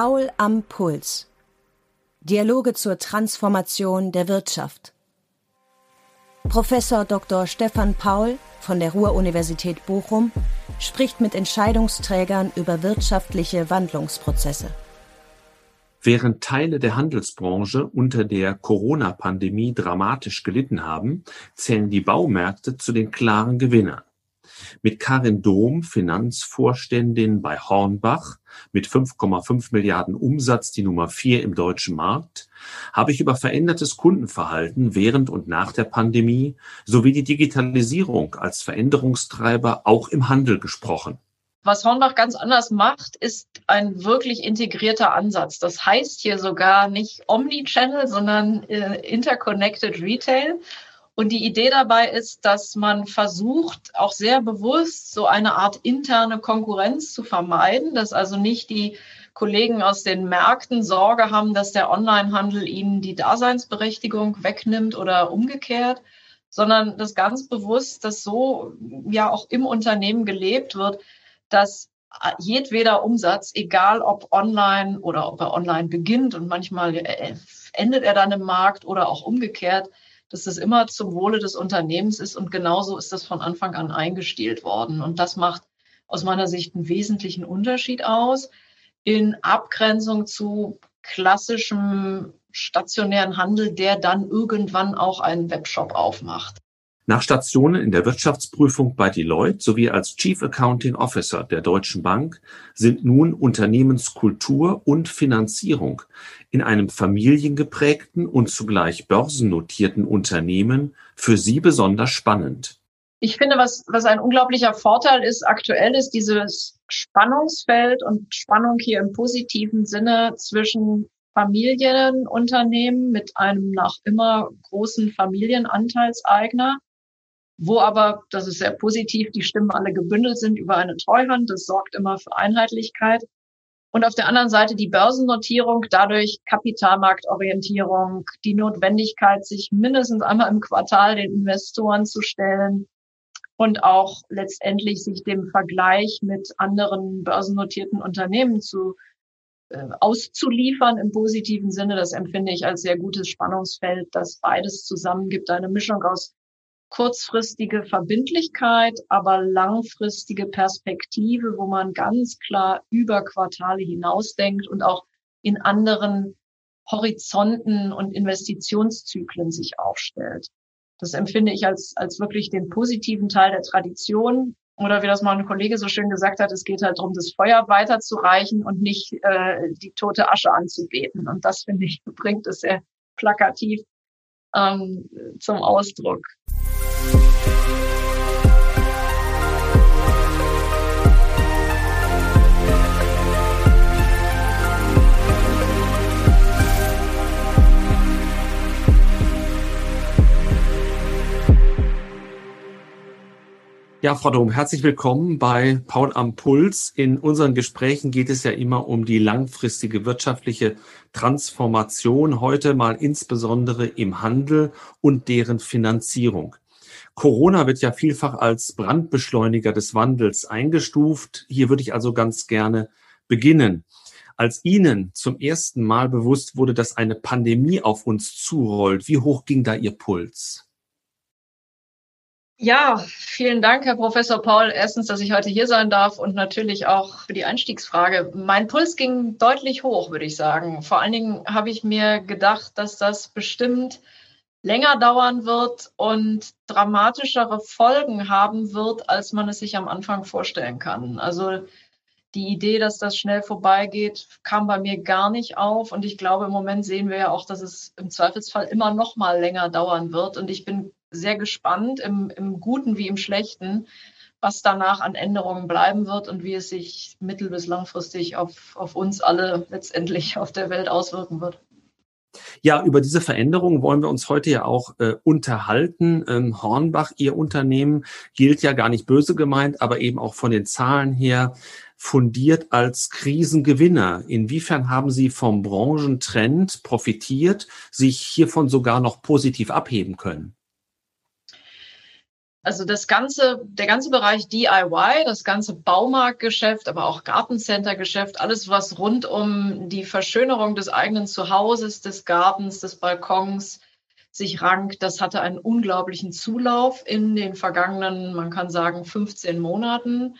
Paul am Puls. Dialoge zur Transformation der Wirtschaft. Professor Dr. Stefan Paul von der Ruhr-Universität Bochum spricht mit Entscheidungsträgern über wirtschaftliche Wandlungsprozesse. Während Teile der Handelsbranche unter der Corona-Pandemie dramatisch gelitten haben, zählen die Baumärkte zu den klaren Gewinnern. Mit Karin Dohm, Finanzvorständin bei Hornbach, mit 5,5 Milliarden Umsatz die Nummer vier im deutschen Markt, habe ich über verändertes Kundenverhalten während und nach der Pandemie sowie die Digitalisierung als Veränderungstreiber auch im Handel gesprochen. Was Hornbach ganz anders macht, ist ein wirklich integrierter Ansatz. Das heißt hier sogar nicht Omnichannel, sondern äh, Interconnected Retail. Und die Idee dabei ist, dass man versucht, auch sehr bewusst so eine Art interne Konkurrenz zu vermeiden, dass also nicht die Kollegen aus den Märkten Sorge haben, dass der Onlinehandel ihnen die Daseinsberechtigung wegnimmt oder umgekehrt, sondern dass ganz bewusst, dass so ja auch im Unternehmen gelebt wird, dass jedweder Umsatz, egal ob online oder ob er online beginnt und manchmal äh, endet er dann im Markt oder auch umgekehrt, dass das immer zum Wohle des Unternehmens ist und genauso ist das von Anfang an eingestielt worden. Und das macht aus meiner Sicht einen wesentlichen Unterschied aus in Abgrenzung zu klassischem stationären Handel, der dann irgendwann auch einen Webshop aufmacht. Nach Stationen in der Wirtschaftsprüfung bei Deloitte sowie als Chief Accounting Officer der Deutschen Bank sind nun Unternehmenskultur und Finanzierung in einem familiengeprägten und zugleich börsennotierten Unternehmen für Sie besonders spannend. Ich finde, was, was ein unglaublicher Vorteil ist, aktuell ist dieses Spannungsfeld und Spannung hier im positiven Sinne zwischen Familienunternehmen mit einem nach immer großen Familienanteilseigner wo aber, das ist sehr positiv, die Stimmen alle gebündelt sind über eine Treuhand. Das sorgt immer für Einheitlichkeit. Und auf der anderen Seite die Börsennotierung, dadurch Kapitalmarktorientierung, die Notwendigkeit, sich mindestens einmal im Quartal den Investoren zu stellen und auch letztendlich sich dem Vergleich mit anderen börsennotierten Unternehmen zu äh, auszuliefern im positiven Sinne. Das empfinde ich als sehr gutes Spannungsfeld, das beides zusammen gibt, eine Mischung aus kurzfristige Verbindlichkeit, aber langfristige Perspektive, wo man ganz klar über Quartale hinausdenkt und auch in anderen Horizonten und Investitionszyklen sich aufstellt. Das empfinde ich als, als wirklich den positiven Teil der Tradition. Oder wie das mal ein Kollege so schön gesagt hat, es geht halt darum, das Feuer weiterzureichen und nicht äh, die tote Asche anzubeten. Und das, finde ich, bringt es sehr plakativ ähm, zum Ausdruck. Ja, Frau Dom, herzlich willkommen bei Paul am Puls. In unseren Gesprächen geht es ja immer um die langfristige wirtschaftliche Transformation, heute mal insbesondere im Handel und deren Finanzierung. Corona wird ja vielfach als Brandbeschleuniger des Wandels eingestuft. Hier würde ich also ganz gerne beginnen. Als Ihnen zum ersten Mal bewusst wurde, dass eine Pandemie auf uns zurollt, wie hoch ging da Ihr Puls? Ja, vielen Dank, Herr Professor Paul. Erstens, dass ich heute hier sein darf und natürlich auch für die Einstiegsfrage. Mein Puls ging deutlich hoch, würde ich sagen. Vor allen Dingen habe ich mir gedacht, dass das bestimmt länger dauern wird und dramatischere Folgen haben wird, als man es sich am Anfang vorstellen kann. Also die Idee, dass das schnell vorbeigeht, kam bei mir gar nicht auf. Und ich glaube, im Moment sehen wir ja auch, dass es im Zweifelsfall immer noch mal länger dauern wird. Und ich bin sehr gespannt, im, im Guten wie im Schlechten, was danach an Änderungen bleiben wird und wie es sich mittel- bis langfristig auf, auf uns alle letztendlich auf der Welt auswirken wird. Ja, über diese Veränderungen wollen wir uns heute ja auch äh, unterhalten. Ähm, Hornbach, Ihr Unternehmen, gilt ja gar nicht böse gemeint, aber eben auch von den Zahlen her fundiert als Krisengewinner. Inwiefern haben Sie vom Branchentrend profitiert, sich hiervon sogar noch positiv abheben können? Also das ganze, der ganze Bereich DIY, das ganze Baumarktgeschäft, aber auch Gartencentergeschäft, alles was rund um die Verschönerung des eigenen Zuhauses, des Gartens, des Balkons sich rankt, das hatte einen unglaublichen Zulauf in den vergangenen, man kann sagen, 15 Monaten.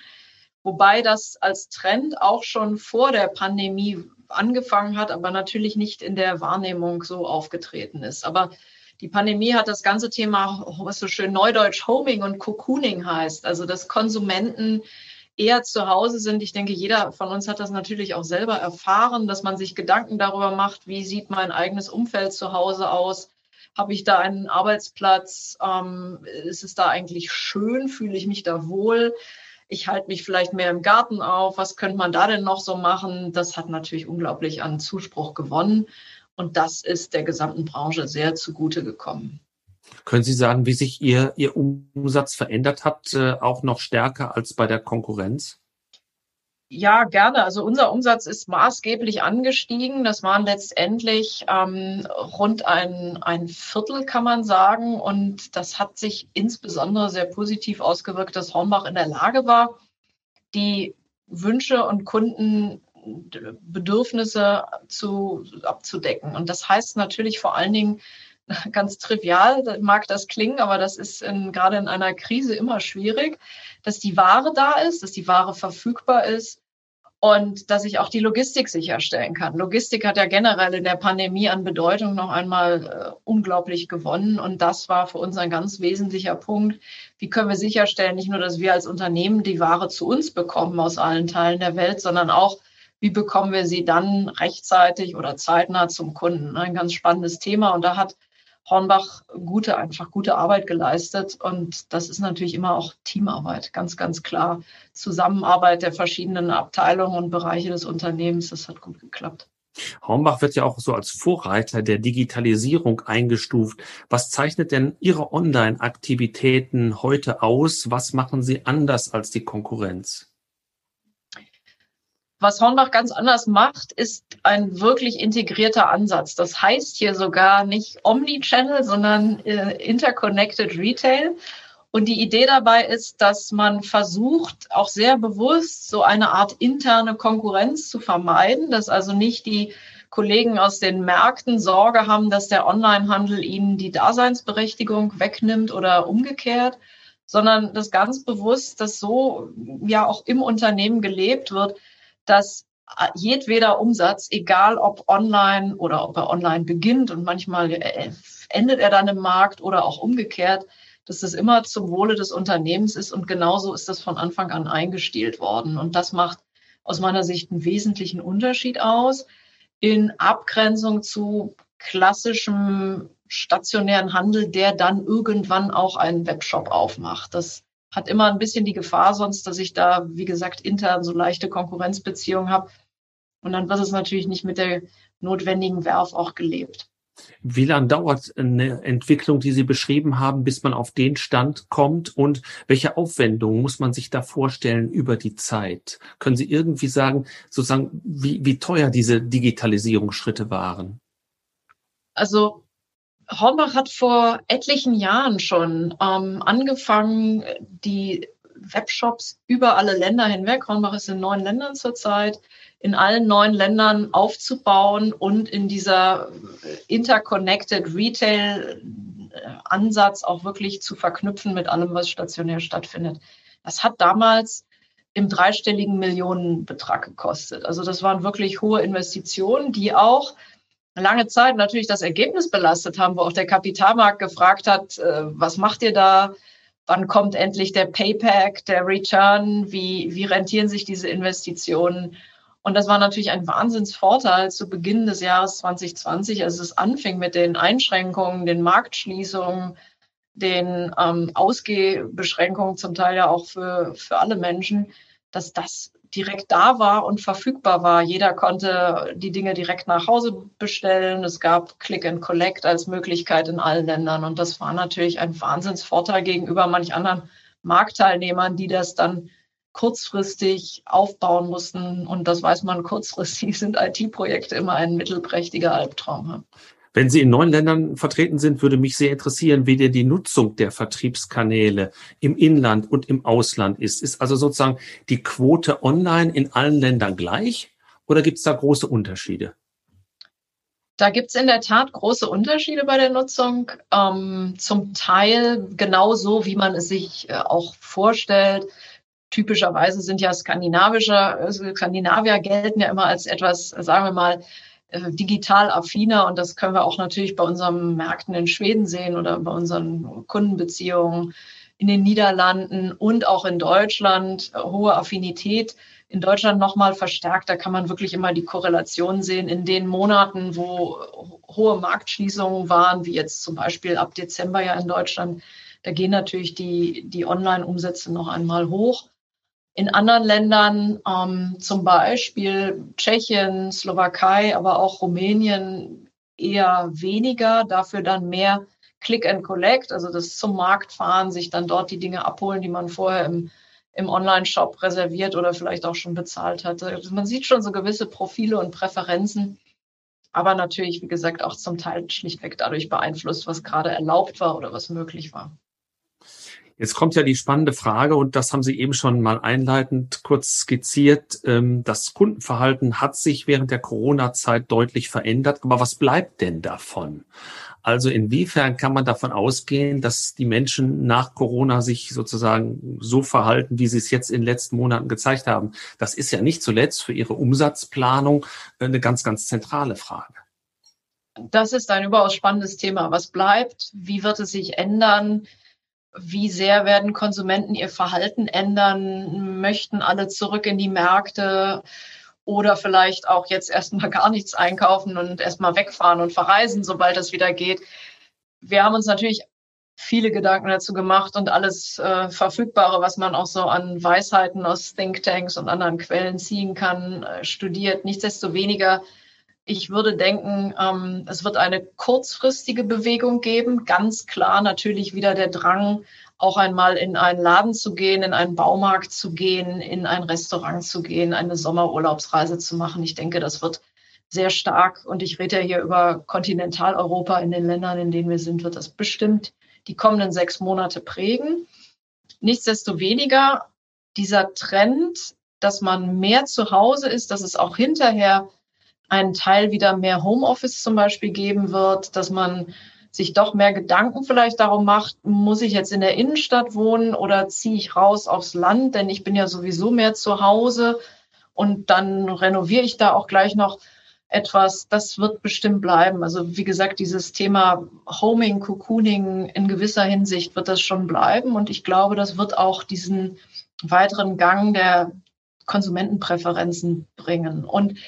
Wobei das als Trend auch schon vor der Pandemie angefangen hat, aber natürlich nicht in der Wahrnehmung so aufgetreten ist. Aber die Pandemie hat das ganze Thema, was so schön neudeutsch Homing und Cocooning heißt, also dass Konsumenten eher zu Hause sind. Ich denke, jeder von uns hat das natürlich auch selber erfahren, dass man sich Gedanken darüber macht, wie sieht mein eigenes Umfeld zu Hause aus? Habe ich da einen Arbeitsplatz? Ähm, ist es da eigentlich schön? Fühle ich mich da wohl? Ich halte mich vielleicht mehr im Garten auf. Was könnte man da denn noch so machen? Das hat natürlich unglaublich an Zuspruch gewonnen. Und das ist der gesamten Branche sehr zugute gekommen. Können Sie sagen, wie sich Ihr, Ihr Umsatz verändert hat, äh, auch noch stärker als bei der Konkurrenz? Ja, gerne. Also unser Umsatz ist maßgeblich angestiegen. Das waren letztendlich ähm, rund ein, ein Viertel, kann man sagen. Und das hat sich insbesondere sehr positiv ausgewirkt, dass Hornbach in der Lage war, die Wünsche und Kunden Bedürfnisse zu, abzudecken. Und das heißt natürlich vor allen Dingen, ganz trivial mag das klingen, aber das ist in, gerade in einer Krise immer schwierig, dass die Ware da ist, dass die Ware verfügbar ist und dass ich auch die Logistik sicherstellen kann. Logistik hat ja generell in der Pandemie an Bedeutung noch einmal äh, unglaublich gewonnen und das war für uns ein ganz wesentlicher Punkt. Wie können wir sicherstellen, nicht nur, dass wir als Unternehmen die Ware zu uns bekommen aus allen Teilen der Welt, sondern auch, wie bekommen wir sie dann rechtzeitig oder zeitnah zum Kunden? Ein ganz spannendes Thema. Und da hat Hornbach gute, einfach gute Arbeit geleistet. Und das ist natürlich immer auch Teamarbeit, ganz, ganz klar. Zusammenarbeit der verschiedenen Abteilungen und Bereiche des Unternehmens, das hat gut geklappt. Hornbach wird ja auch so als Vorreiter der Digitalisierung eingestuft. Was zeichnet denn Ihre Online-Aktivitäten heute aus? Was machen Sie anders als die Konkurrenz? Was Hornbach ganz anders macht, ist ein wirklich integrierter Ansatz. Das heißt hier sogar nicht Omnichannel, sondern äh, Interconnected Retail. Und die Idee dabei ist, dass man versucht, auch sehr bewusst so eine Art interne Konkurrenz zu vermeiden, dass also nicht die Kollegen aus den Märkten Sorge haben, dass der Onlinehandel ihnen die Daseinsberechtigung wegnimmt oder umgekehrt, sondern das ganz bewusst, dass so ja auch im Unternehmen gelebt wird, dass jedweder Umsatz, egal ob online oder ob er online beginnt und manchmal äh, endet er dann im Markt oder auch umgekehrt, dass das immer zum Wohle des Unternehmens ist und genauso ist das von Anfang an eingestielt worden. Und das macht aus meiner Sicht einen wesentlichen Unterschied aus in Abgrenzung zu klassischem stationären Handel, der dann irgendwann auch einen Webshop aufmacht. Das hat immer ein bisschen die Gefahr sonst, dass ich da, wie gesagt, intern so leichte Konkurrenzbeziehungen habe. Und dann wird es natürlich nicht mit der notwendigen Werf auch gelebt. Wie lange dauert eine Entwicklung, die Sie beschrieben haben, bis man auf den Stand kommt? Und welche Aufwendungen muss man sich da vorstellen über die Zeit? Können Sie irgendwie sagen, sozusagen, wie, wie teuer diese Digitalisierungsschritte waren? Also Hornbach hat vor etlichen Jahren schon ähm, angefangen, die Webshops über alle Länder hinweg, Hornbach ist in neun Ländern zurzeit, in allen neun Ländern aufzubauen und in dieser Interconnected Retail Ansatz auch wirklich zu verknüpfen mit allem, was stationär stattfindet. Das hat damals im dreistelligen Millionenbetrag gekostet. Also das waren wirklich hohe Investitionen, die auch lange Zeit natürlich das Ergebnis belastet haben, wo auch der Kapitalmarkt gefragt hat, äh, was macht ihr da? Wann kommt endlich der Payback, der Return? Wie, wie rentieren sich diese Investitionen? Und das war natürlich ein Wahnsinnsvorteil zu Beginn des Jahres 2020, als es anfing mit den Einschränkungen, den Marktschließungen, den ähm, Ausgehbeschränkungen, zum Teil ja auch für, für alle Menschen, dass das direkt da war und verfügbar war. Jeder konnte die Dinge direkt nach Hause bestellen. Es gab Click and Collect als Möglichkeit in allen Ländern. Und das war natürlich ein Wahnsinnsvorteil gegenüber manch anderen Marktteilnehmern, die das dann kurzfristig aufbauen mussten. Und das weiß man, kurzfristig sind IT-Projekte immer ein mittelprächtiger Albtraum. Wenn Sie in neun Ländern vertreten sind, würde mich sehr interessieren, wie denn die Nutzung der Vertriebskanäle im Inland und im Ausland ist. Ist also sozusagen die Quote online in allen Ländern gleich oder gibt es da große Unterschiede? Da gibt es in der Tat große Unterschiede bei der Nutzung. Ähm, zum Teil genauso, wie man es sich äh, auch vorstellt. Typischerweise sind ja skandinavische, also Skandinavier gelten ja immer als etwas, sagen wir mal, äh, digital affiner und das können wir auch natürlich bei unseren Märkten in Schweden sehen oder bei unseren Kundenbeziehungen in den Niederlanden und auch in Deutschland äh, hohe Affinität. In Deutschland nochmal verstärkt, da kann man wirklich immer die Korrelation sehen in den Monaten, wo hohe Marktschließungen waren, wie jetzt zum Beispiel ab Dezember ja in Deutschland. Da gehen natürlich die, die Online-Umsätze noch einmal hoch. In anderen Ländern, ähm, zum Beispiel Tschechien, Slowakei, aber auch Rumänien, eher weniger, dafür dann mehr Click and Collect, also das zum Markt fahren, sich dann dort die Dinge abholen, die man vorher im, im Online-Shop reserviert oder vielleicht auch schon bezahlt hatte. Also man sieht schon so gewisse Profile und Präferenzen, aber natürlich, wie gesagt, auch zum Teil schlichtweg dadurch beeinflusst, was gerade erlaubt war oder was möglich war. Jetzt kommt ja die spannende Frage, und das haben Sie eben schon mal einleitend kurz skizziert. Ähm, das Kundenverhalten hat sich während der Corona-Zeit deutlich verändert. Aber was bleibt denn davon? Also inwiefern kann man davon ausgehen, dass die Menschen nach Corona sich sozusagen so verhalten, wie sie es jetzt in den letzten Monaten gezeigt haben? Das ist ja nicht zuletzt für ihre Umsatzplanung eine ganz, ganz zentrale Frage. Das ist ein überaus spannendes Thema. Was bleibt? Wie wird es sich ändern? Wie sehr werden Konsumenten ihr Verhalten ändern, möchten alle zurück in die Märkte oder vielleicht auch jetzt erstmal gar nichts einkaufen und erstmal wegfahren und verreisen, sobald das wieder geht. Wir haben uns natürlich viele Gedanken dazu gemacht und alles äh, Verfügbare, was man auch so an Weisheiten aus Thinktanks und anderen Quellen ziehen kann, äh, studiert. Nichtsdestoweniger ich würde denken, ähm, es wird eine kurzfristige Bewegung geben. Ganz klar natürlich wieder der Drang, auch einmal in einen Laden zu gehen, in einen Baumarkt zu gehen, in ein Restaurant zu gehen, eine Sommerurlaubsreise zu machen. Ich denke, das wird sehr stark. Und ich rede ja hier über Kontinentaleuropa. In den Ländern, in denen wir sind, wird das bestimmt die kommenden sechs Monate prägen. Nichtsdestoweniger, dieser Trend, dass man mehr zu Hause ist, dass es auch hinterher einen Teil wieder mehr Homeoffice zum Beispiel geben wird, dass man sich doch mehr Gedanken vielleicht darum macht, muss ich jetzt in der Innenstadt wohnen oder ziehe ich raus aufs Land, denn ich bin ja sowieso mehr zu Hause und dann renoviere ich da auch gleich noch etwas, das wird bestimmt bleiben. Also wie gesagt, dieses Thema Homing, Cocooning in gewisser Hinsicht wird das schon bleiben und ich glaube, das wird auch diesen weiteren Gang der Konsumentenpräferenzen bringen. Und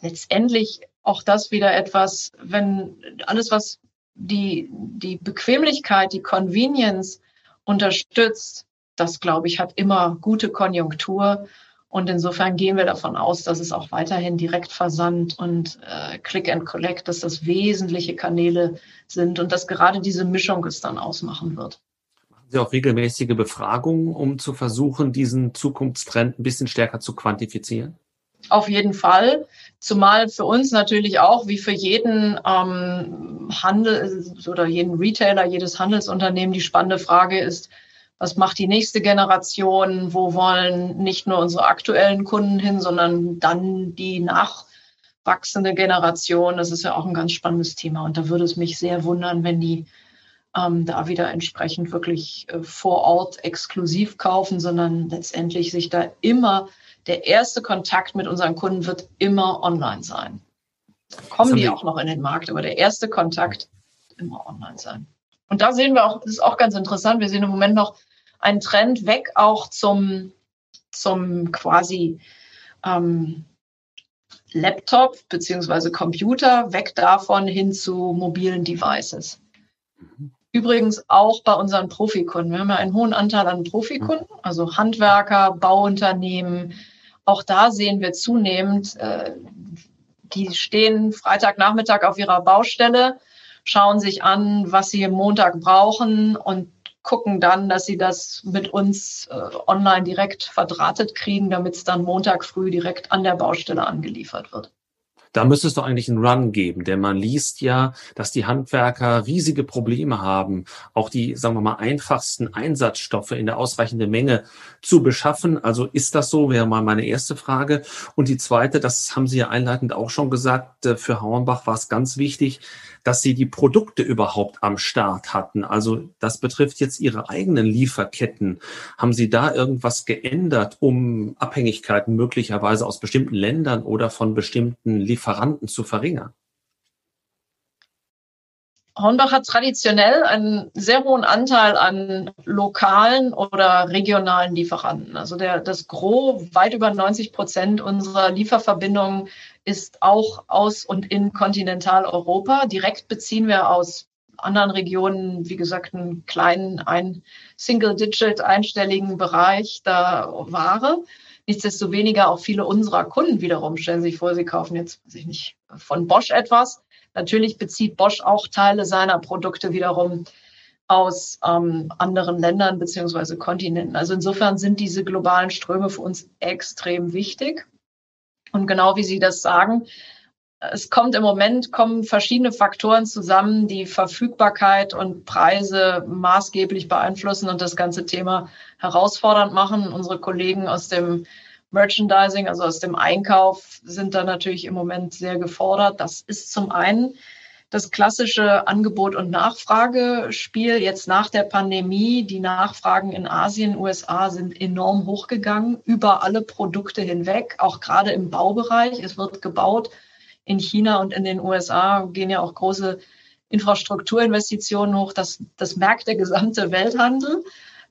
letztendlich auch das wieder etwas, wenn alles, was die, die Bequemlichkeit, die Convenience unterstützt, das, glaube ich, hat immer gute Konjunktur. Und insofern gehen wir davon aus, dass es auch weiterhin Direktversand und äh, Click and Collect, dass das wesentliche Kanäle sind und dass gerade diese Mischung es dann ausmachen wird. Machen Sie auch regelmäßige Befragungen, um zu versuchen, diesen Zukunftstrend ein bisschen stärker zu quantifizieren? Auf jeden Fall. Zumal für uns natürlich auch, wie für jeden ähm, Handel oder jeden Retailer, jedes Handelsunternehmen, die spannende Frage ist, was macht die nächste Generation? Wo wollen nicht nur unsere aktuellen Kunden hin, sondern dann die nachwachsende Generation? Das ist ja auch ein ganz spannendes Thema. Und da würde es mich sehr wundern, wenn die ähm, da wieder entsprechend wirklich äh, vor Ort exklusiv kaufen, sondern letztendlich sich da immer der erste Kontakt mit unseren Kunden wird immer online sein. Kommen die auch noch in den Markt, aber der erste Kontakt immer online sein. Und da sehen wir auch, das ist auch ganz interessant, wir sehen im Moment noch einen Trend weg auch zum, zum quasi ähm, Laptop beziehungsweise Computer, weg davon hin zu mobilen Devices. Mhm. Übrigens auch bei unseren Profikunden. Wir haben ja einen hohen Anteil an Profikunden, also Handwerker, Bauunternehmen, auch da sehen wir zunehmend, äh, die stehen Freitagnachmittag auf ihrer Baustelle, schauen sich an, was sie Montag brauchen und gucken dann, dass sie das mit uns äh, online direkt verdrahtet kriegen, damit es dann Montag früh direkt an der Baustelle angeliefert wird. Da müsste es doch eigentlich einen Run geben, denn man liest ja, dass die Handwerker riesige Probleme haben, auch die, sagen wir mal, einfachsten Einsatzstoffe in der ausreichenden Menge zu beschaffen. Also ist das so, wäre mal meine erste Frage. Und die zweite, das haben Sie ja einleitend auch schon gesagt, äh, für Hornbach war es ganz wichtig, dass Sie die Produkte überhaupt am Start hatten. Also das betrifft jetzt Ihre eigenen Lieferketten. Haben Sie da irgendwas geändert, um Abhängigkeiten möglicherweise aus bestimmten Ländern oder von bestimmten Lieferanten zu verringern? Hornbach hat traditionell einen sehr hohen Anteil an lokalen oder regionalen Lieferanten. Also der, das Gros, weit über 90 Prozent unserer Lieferverbindungen ist auch aus und in Kontinentaleuropa. Direkt beziehen wir aus anderen Regionen, wie gesagt, einen kleinen, ein Single-Digit einstelligen Bereich da Ware. Nichtsdestoweniger auch viele unserer Kunden wiederum stellen sich vor, sie kaufen jetzt, weiß ich nicht, von Bosch etwas Natürlich bezieht Bosch auch Teile seiner Produkte wiederum aus ähm, anderen Ländern beziehungsweise Kontinenten. Also insofern sind diese globalen Ströme für uns extrem wichtig. Und genau wie Sie das sagen, es kommt im Moment, kommen verschiedene Faktoren zusammen, die Verfügbarkeit und Preise maßgeblich beeinflussen und das ganze Thema herausfordernd machen. Unsere Kollegen aus dem Merchandising, also aus dem Einkauf, sind da natürlich im Moment sehr gefordert. Das ist zum einen das klassische Angebot- und Nachfragespiel. Jetzt nach der Pandemie, die Nachfragen in Asien, USA sind enorm hochgegangen, über alle Produkte hinweg, auch gerade im Baubereich. Es wird gebaut. In China und in den USA gehen ja auch große Infrastrukturinvestitionen hoch. Das, das merkt der gesamte Welthandel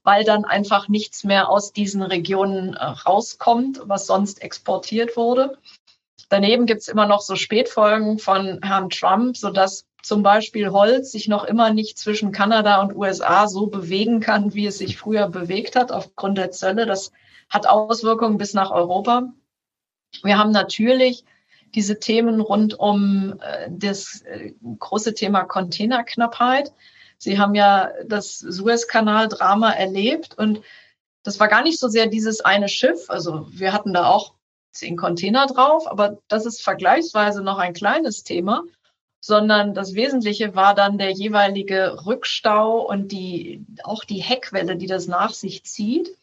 weil dann einfach nichts mehr aus diesen Regionen äh, rauskommt, was sonst exportiert wurde. Daneben gibt es immer noch so Spätfolgen von Herrn Trump, sodass zum Beispiel Holz sich noch immer nicht zwischen Kanada und USA so bewegen kann, wie es sich früher bewegt hat aufgrund der Zölle. Das hat Auswirkungen bis nach Europa. Wir haben natürlich diese Themen rund um äh, das äh, große Thema Containerknappheit. Sie haben ja das Suezkanal-Drama erlebt und das war gar nicht so sehr dieses eine Schiff. Also wir hatten da auch zehn Container drauf, aber das ist vergleichsweise noch ein kleines Thema, sondern das Wesentliche war dann der jeweilige Rückstau und die, auch die Heckwelle, die das nach sich zieht.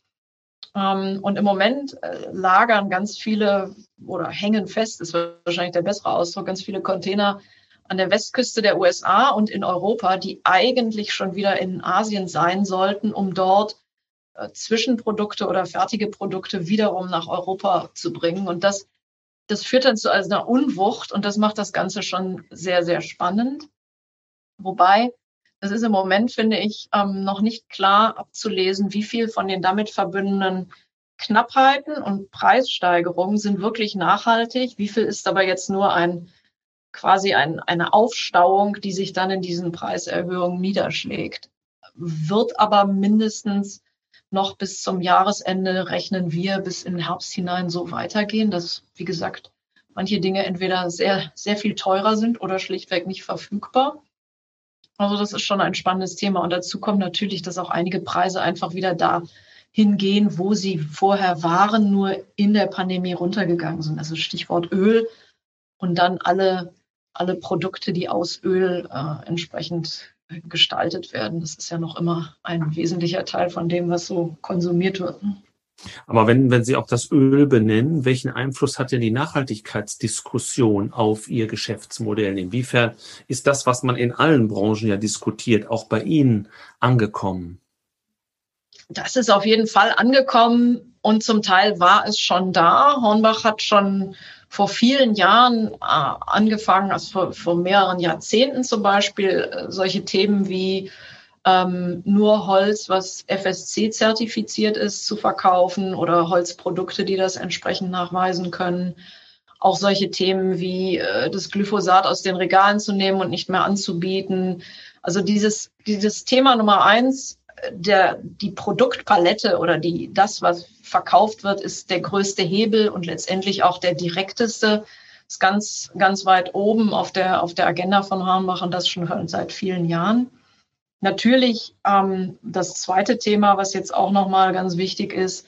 Ähm, und im Moment äh, lagern ganz viele oder hängen fest, ist wahrscheinlich der bessere Ausdruck, ganz viele Container an der Westküste der USA und in Europa, die eigentlich schon wieder in Asien sein sollten, um dort äh, Zwischenprodukte oder fertige Produkte wiederum nach Europa zu bringen. Und das, das führt dann zu einer Unwucht und das macht das Ganze schon sehr, sehr spannend. Wobei, es ist im Moment, finde ich, ähm, noch nicht klar abzulesen, wie viel von den damit verbundenen Knappheiten und Preissteigerungen sind wirklich nachhaltig, wie viel ist aber jetzt nur ein quasi ein, eine Aufstauung, die sich dann in diesen Preiserhöhungen niederschlägt. Wird aber mindestens noch bis zum Jahresende rechnen wir bis in den Herbst hinein so weitergehen, dass, wie gesagt, manche Dinge entweder sehr, sehr viel teurer sind oder schlichtweg nicht verfügbar. Also das ist schon ein spannendes Thema. Und dazu kommt natürlich, dass auch einige Preise einfach wieder da hingehen, wo sie vorher waren, nur in der Pandemie runtergegangen sind. Also Stichwort Öl und dann alle alle Produkte, die aus Öl äh, entsprechend gestaltet werden. Das ist ja noch immer ein wesentlicher Teil von dem, was so konsumiert wird. Ne? Aber wenn, wenn Sie auch das Öl benennen, welchen Einfluss hat denn die Nachhaltigkeitsdiskussion auf Ihr Geschäftsmodell? Inwiefern ist das, was man in allen Branchen ja diskutiert, auch bei Ihnen angekommen? Das ist auf jeden Fall angekommen und zum Teil war es schon da. Hornbach hat schon vor vielen Jahren äh, angefangen, also vor, vor, mehreren Jahrzehnten zum Beispiel, äh, solche Themen wie ähm, nur Holz, was FSC zertifiziert ist, zu verkaufen oder Holzprodukte, die das entsprechend nachweisen können. Auch solche Themen wie äh, das Glyphosat aus den Regalen zu nehmen und nicht mehr anzubieten. Also dieses, dieses Thema Nummer eins, der, die Produktpalette oder die, das, was verkauft wird, ist der größte Hebel und letztendlich auch der direkteste. Ist ganz, ganz weit oben auf der, auf der Agenda von Hornbach und das schon seit vielen Jahren. Natürlich ähm, das zweite Thema, was jetzt auch nochmal ganz wichtig ist,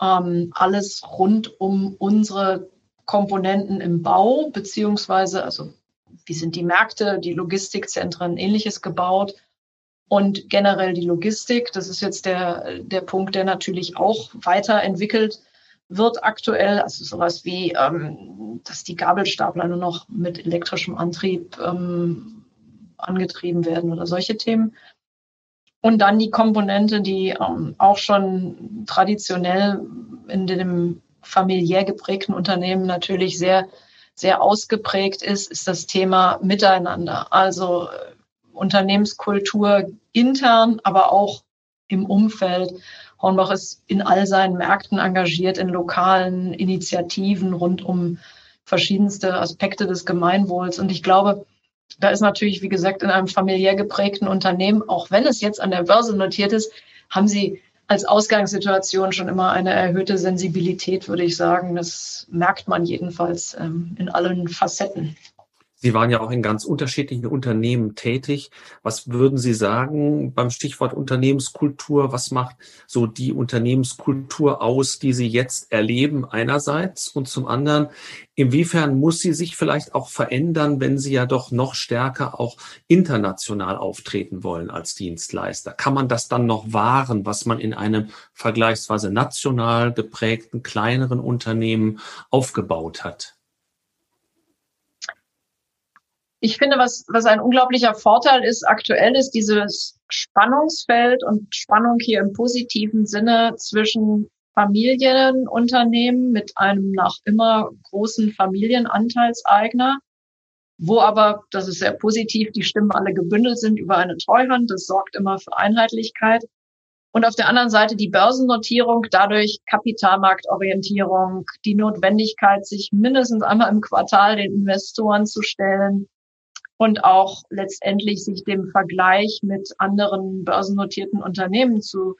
ähm, alles rund um unsere Komponenten im Bau, beziehungsweise, also wie sind die Märkte, die Logistikzentren, ähnliches gebaut und generell die Logistik. Das ist jetzt der, der Punkt, der natürlich auch weiterentwickelt wird aktuell. Also sowas wie, ähm, dass die Gabelstapler nur noch mit elektrischem Antrieb ähm, angetrieben werden oder solche Themen. Und dann die Komponente, die ähm, auch schon traditionell in dem familiär geprägten Unternehmen natürlich sehr, sehr ausgeprägt ist, ist das Thema Miteinander. Also Unternehmenskultur intern, aber auch im Umfeld. Hornbach ist in all seinen Märkten engagiert, in lokalen Initiativen rund um verschiedenste Aspekte des Gemeinwohls. Und ich glaube, da ist natürlich, wie gesagt, in einem familiär geprägten Unternehmen, auch wenn es jetzt an der Börse notiert ist, haben sie als Ausgangssituation schon immer eine erhöhte Sensibilität, würde ich sagen. Das merkt man jedenfalls ähm, in allen Facetten. Sie waren ja auch in ganz unterschiedlichen Unternehmen tätig. Was würden Sie sagen beim Stichwort Unternehmenskultur? Was macht so die Unternehmenskultur aus, die Sie jetzt erleben einerseits und zum anderen, inwiefern muss sie sich vielleicht auch verändern, wenn Sie ja doch noch stärker auch international auftreten wollen als Dienstleister? Kann man das dann noch wahren, was man in einem vergleichsweise national geprägten kleineren Unternehmen aufgebaut hat? Ich finde, was, was ein unglaublicher Vorteil ist, aktuell ist dieses Spannungsfeld und Spannung hier im positiven Sinne zwischen Familienunternehmen mit einem nach immer großen Familienanteilseigner, wo aber, das ist sehr positiv, die Stimmen alle gebündelt sind über eine Treuhand. Das sorgt immer für Einheitlichkeit. Und auf der anderen Seite die Börsennotierung, dadurch Kapitalmarktorientierung, die Notwendigkeit, sich mindestens einmal im Quartal den Investoren zu stellen, und auch letztendlich sich dem Vergleich mit anderen börsennotierten Unternehmen zu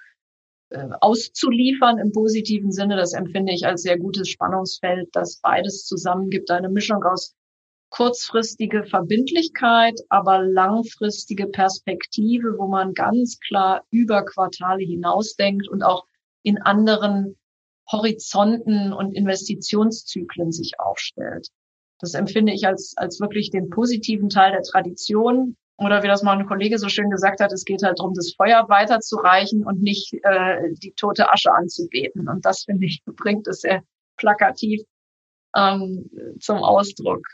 äh, auszuliefern im positiven Sinne. Das empfinde ich als sehr gutes Spannungsfeld, das beides zusammen gibt. Eine Mischung aus kurzfristige Verbindlichkeit, aber langfristige Perspektive, wo man ganz klar über Quartale hinausdenkt und auch in anderen Horizonten und Investitionszyklen sich aufstellt. Das empfinde ich als, als wirklich den positiven Teil der Tradition. Oder wie das mal ein Kollege so schön gesagt hat, es geht halt darum, das Feuer weiterzureichen und nicht äh, die tote Asche anzubeten. Und das, finde ich, bringt es sehr plakativ ähm, zum Ausdruck.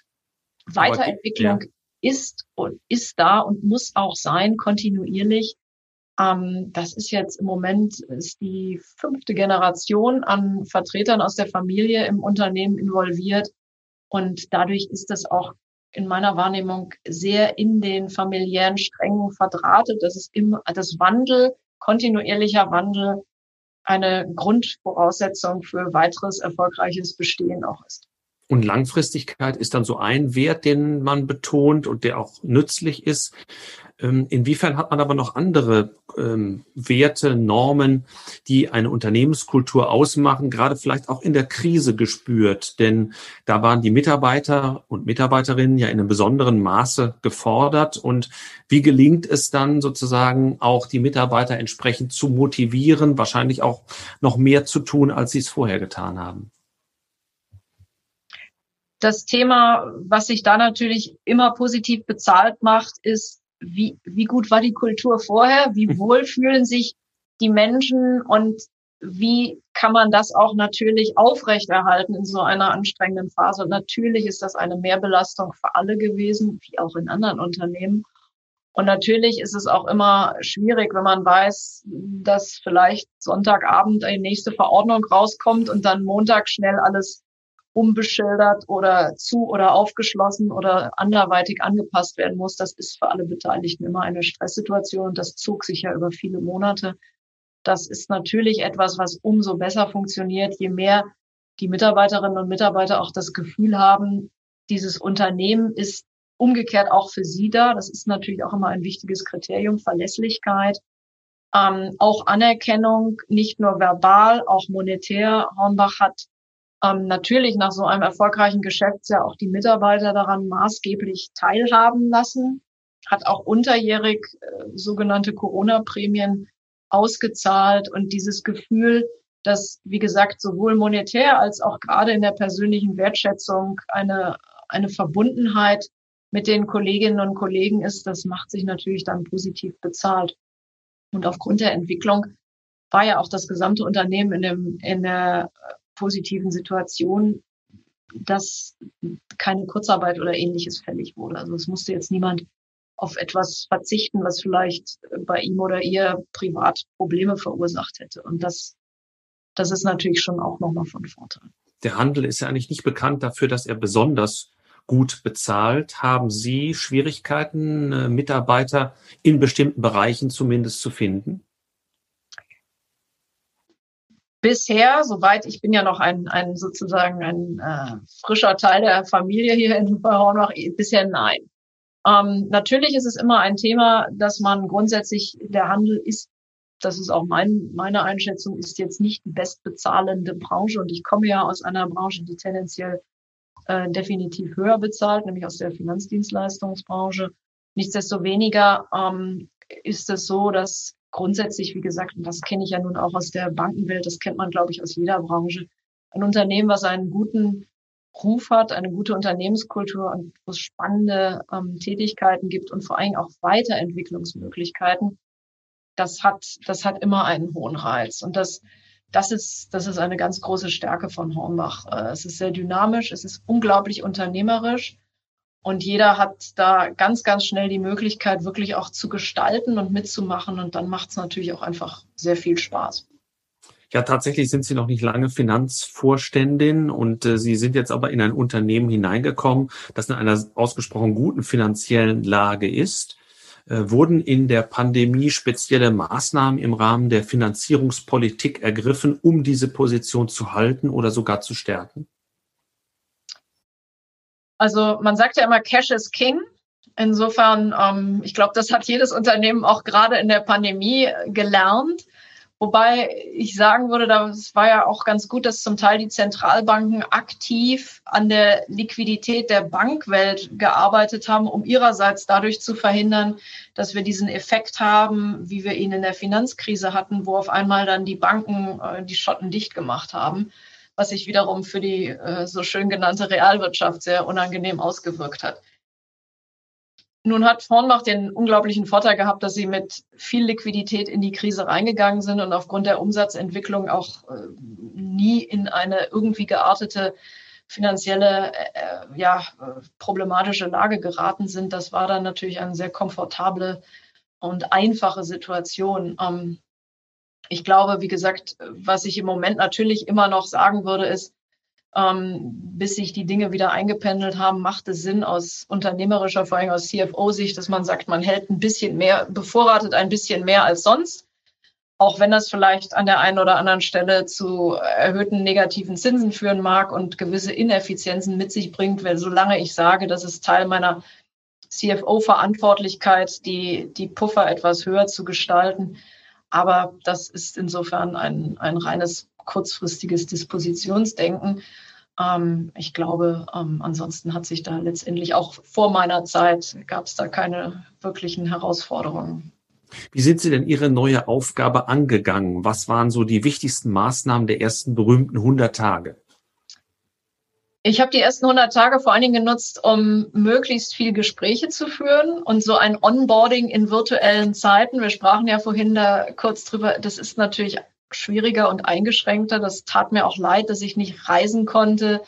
Weiterentwicklung ja. ist und ist da und muss auch sein, kontinuierlich. Ähm, das ist jetzt im Moment ist die fünfte Generation an Vertretern aus der Familie im Unternehmen involviert. Und dadurch ist das auch in meiner Wahrnehmung sehr in den familiären Strängen verdrahtet. Das ist immer das Wandel, kontinuierlicher Wandel eine Grundvoraussetzung für weiteres erfolgreiches Bestehen auch ist. Und Langfristigkeit ist dann so ein Wert, den man betont und der auch nützlich ist. Ähm, inwiefern hat man aber noch andere ähm, Werte, Normen, die eine Unternehmenskultur ausmachen, gerade vielleicht auch in der Krise gespürt? Denn da waren die Mitarbeiter und Mitarbeiterinnen ja in einem besonderen Maße gefordert. Und wie gelingt es dann sozusagen auch die Mitarbeiter entsprechend zu motivieren, wahrscheinlich auch noch mehr zu tun, als sie es vorher getan haben? Das Thema, was sich da natürlich immer positiv bezahlt macht, ist wie, wie gut war die Kultur vorher, wie wohl fühlen sich die Menschen und wie kann man das auch natürlich aufrechterhalten in so einer anstrengenden Phase. Und natürlich ist das eine Mehrbelastung für alle gewesen, wie auch in anderen Unternehmen. Und natürlich ist es auch immer schwierig, wenn man weiß, dass vielleicht Sonntagabend eine nächste Verordnung rauskommt und dann Montag schnell alles umbeschildert oder zu oder aufgeschlossen oder anderweitig angepasst werden muss. Das ist für alle Beteiligten immer eine Stresssituation das zog sich ja über viele Monate. Das ist natürlich etwas, was umso besser funktioniert, je mehr die Mitarbeiterinnen und Mitarbeiter auch das Gefühl haben, dieses Unternehmen ist umgekehrt auch für sie da. Das ist natürlich auch immer ein wichtiges Kriterium, Verlässlichkeit. Ähm, auch Anerkennung, nicht nur verbal, auch monetär. Hornbach hat ähm, natürlich nach so einem erfolgreichen Geschäftsjahr auch die Mitarbeiter daran maßgeblich teilhaben lassen, hat auch unterjährig äh, sogenannte Corona-Prämien ausgezahlt und dieses Gefühl, dass, wie gesagt, sowohl monetär als auch gerade in der persönlichen Wertschätzung eine, eine Verbundenheit mit den Kolleginnen und Kollegen ist, das macht sich natürlich dann positiv bezahlt. Und aufgrund der Entwicklung war ja auch das gesamte Unternehmen in, dem, in der positiven Situation, dass keine Kurzarbeit oder ähnliches fällig wurde. Also es musste jetzt niemand auf etwas verzichten, was vielleicht bei ihm oder ihr privat Probleme verursacht hätte. Und das, das ist natürlich schon auch nochmal von Vorteil. Der Handel ist ja eigentlich nicht bekannt dafür, dass er besonders gut bezahlt. Haben Sie Schwierigkeiten, äh, Mitarbeiter in bestimmten Bereichen zumindest zu finden? Bisher, soweit ich bin ja noch ein, ein sozusagen ein äh, frischer Teil der Familie hier in Hornbach, bisher nein. Ähm, natürlich ist es immer ein Thema, dass man grundsätzlich, der Handel ist, das ist auch mein, meine Einschätzung, ist jetzt nicht die bestbezahlende Branche und ich komme ja aus einer Branche, die tendenziell äh, definitiv höher bezahlt, nämlich aus der Finanzdienstleistungsbranche. Nichtsdestoweniger ähm, ist es so, dass grundsätzlich, wie gesagt, und das kenne ich ja nun auch aus der Bankenwelt, das kennt man, glaube ich, aus jeder Branche, ein Unternehmen, was einen guten Ruf hat, eine gute Unternehmenskultur und wo es spannende ähm, Tätigkeiten gibt und vor allem auch Weiterentwicklungsmöglichkeiten, das hat, das hat immer einen hohen Reiz. Und das, das ist, das ist eine ganz große Stärke von Hornbach. Äh, es ist sehr dynamisch, es ist unglaublich unternehmerisch und jeder hat da ganz, ganz schnell die Möglichkeit, wirklich auch zu gestalten und mitzumachen. Und dann macht es natürlich auch einfach sehr viel Spaß. Ja, tatsächlich sind Sie noch nicht lange Finanzvorständin und äh, Sie sind jetzt aber in ein Unternehmen hineingekommen, das in einer ausgesprochen guten finanziellen Lage ist. Äh, wurden in der Pandemie spezielle Maßnahmen im Rahmen der Finanzierungspolitik ergriffen, um diese Position zu halten oder sogar zu stärken? Also man sagt ja immer, Cash is King. Insofern, ähm, ich glaube, das hat jedes Unternehmen auch gerade in der Pandemie gelernt. Wobei ich sagen würde, das war ja auch ganz gut, dass zum Teil die Zentralbanken aktiv an der Liquidität der Bankwelt gearbeitet haben, um ihrerseits dadurch zu verhindern, dass wir diesen Effekt haben, wie wir ihn in der Finanzkrise hatten, wo auf einmal dann die Banken äh, die Schotten dicht gemacht haben was sich wiederum für die äh, so schön genannte Realwirtschaft sehr unangenehm ausgewirkt hat. Nun hat Hornbach den unglaublichen Vorteil gehabt, dass sie mit viel Liquidität in die Krise reingegangen sind und aufgrund der Umsatzentwicklung auch äh, nie in eine irgendwie geartete finanzielle, äh, ja, problematische Lage geraten sind. Das war dann natürlich eine sehr komfortable und einfache Situation. Ähm, ich glaube, wie gesagt, was ich im Moment natürlich immer noch sagen würde, ist, ähm, bis sich die Dinge wieder eingependelt haben, macht es Sinn aus unternehmerischer, vor allem aus CFO-Sicht, dass man sagt, man hält ein bisschen mehr, bevorratet ein bisschen mehr als sonst. Auch wenn das vielleicht an der einen oder anderen Stelle zu erhöhten negativen Zinsen führen mag und gewisse Ineffizienzen mit sich bringt, weil solange ich sage, das ist Teil meiner CFO-Verantwortlichkeit, die, die Puffer etwas höher zu gestalten, aber das ist insofern ein, ein reines kurzfristiges Dispositionsdenken. Ähm, ich glaube, ähm, ansonsten hat sich da letztendlich auch vor meiner Zeit gab es da keine wirklichen Herausforderungen. Wie sind Sie denn Ihre neue Aufgabe angegangen? Was waren so die wichtigsten Maßnahmen der ersten berühmten 100 Tage? Ich habe die ersten 100 Tage vor allen Dingen genutzt, um möglichst viel Gespräche zu führen und so ein Onboarding in virtuellen Zeiten. Wir sprachen ja vorhin da kurz drüber. Das ist natürlich schwieriger und eingeschränkter. Das tat mir auch leid, dass ich nicht reisen konnte,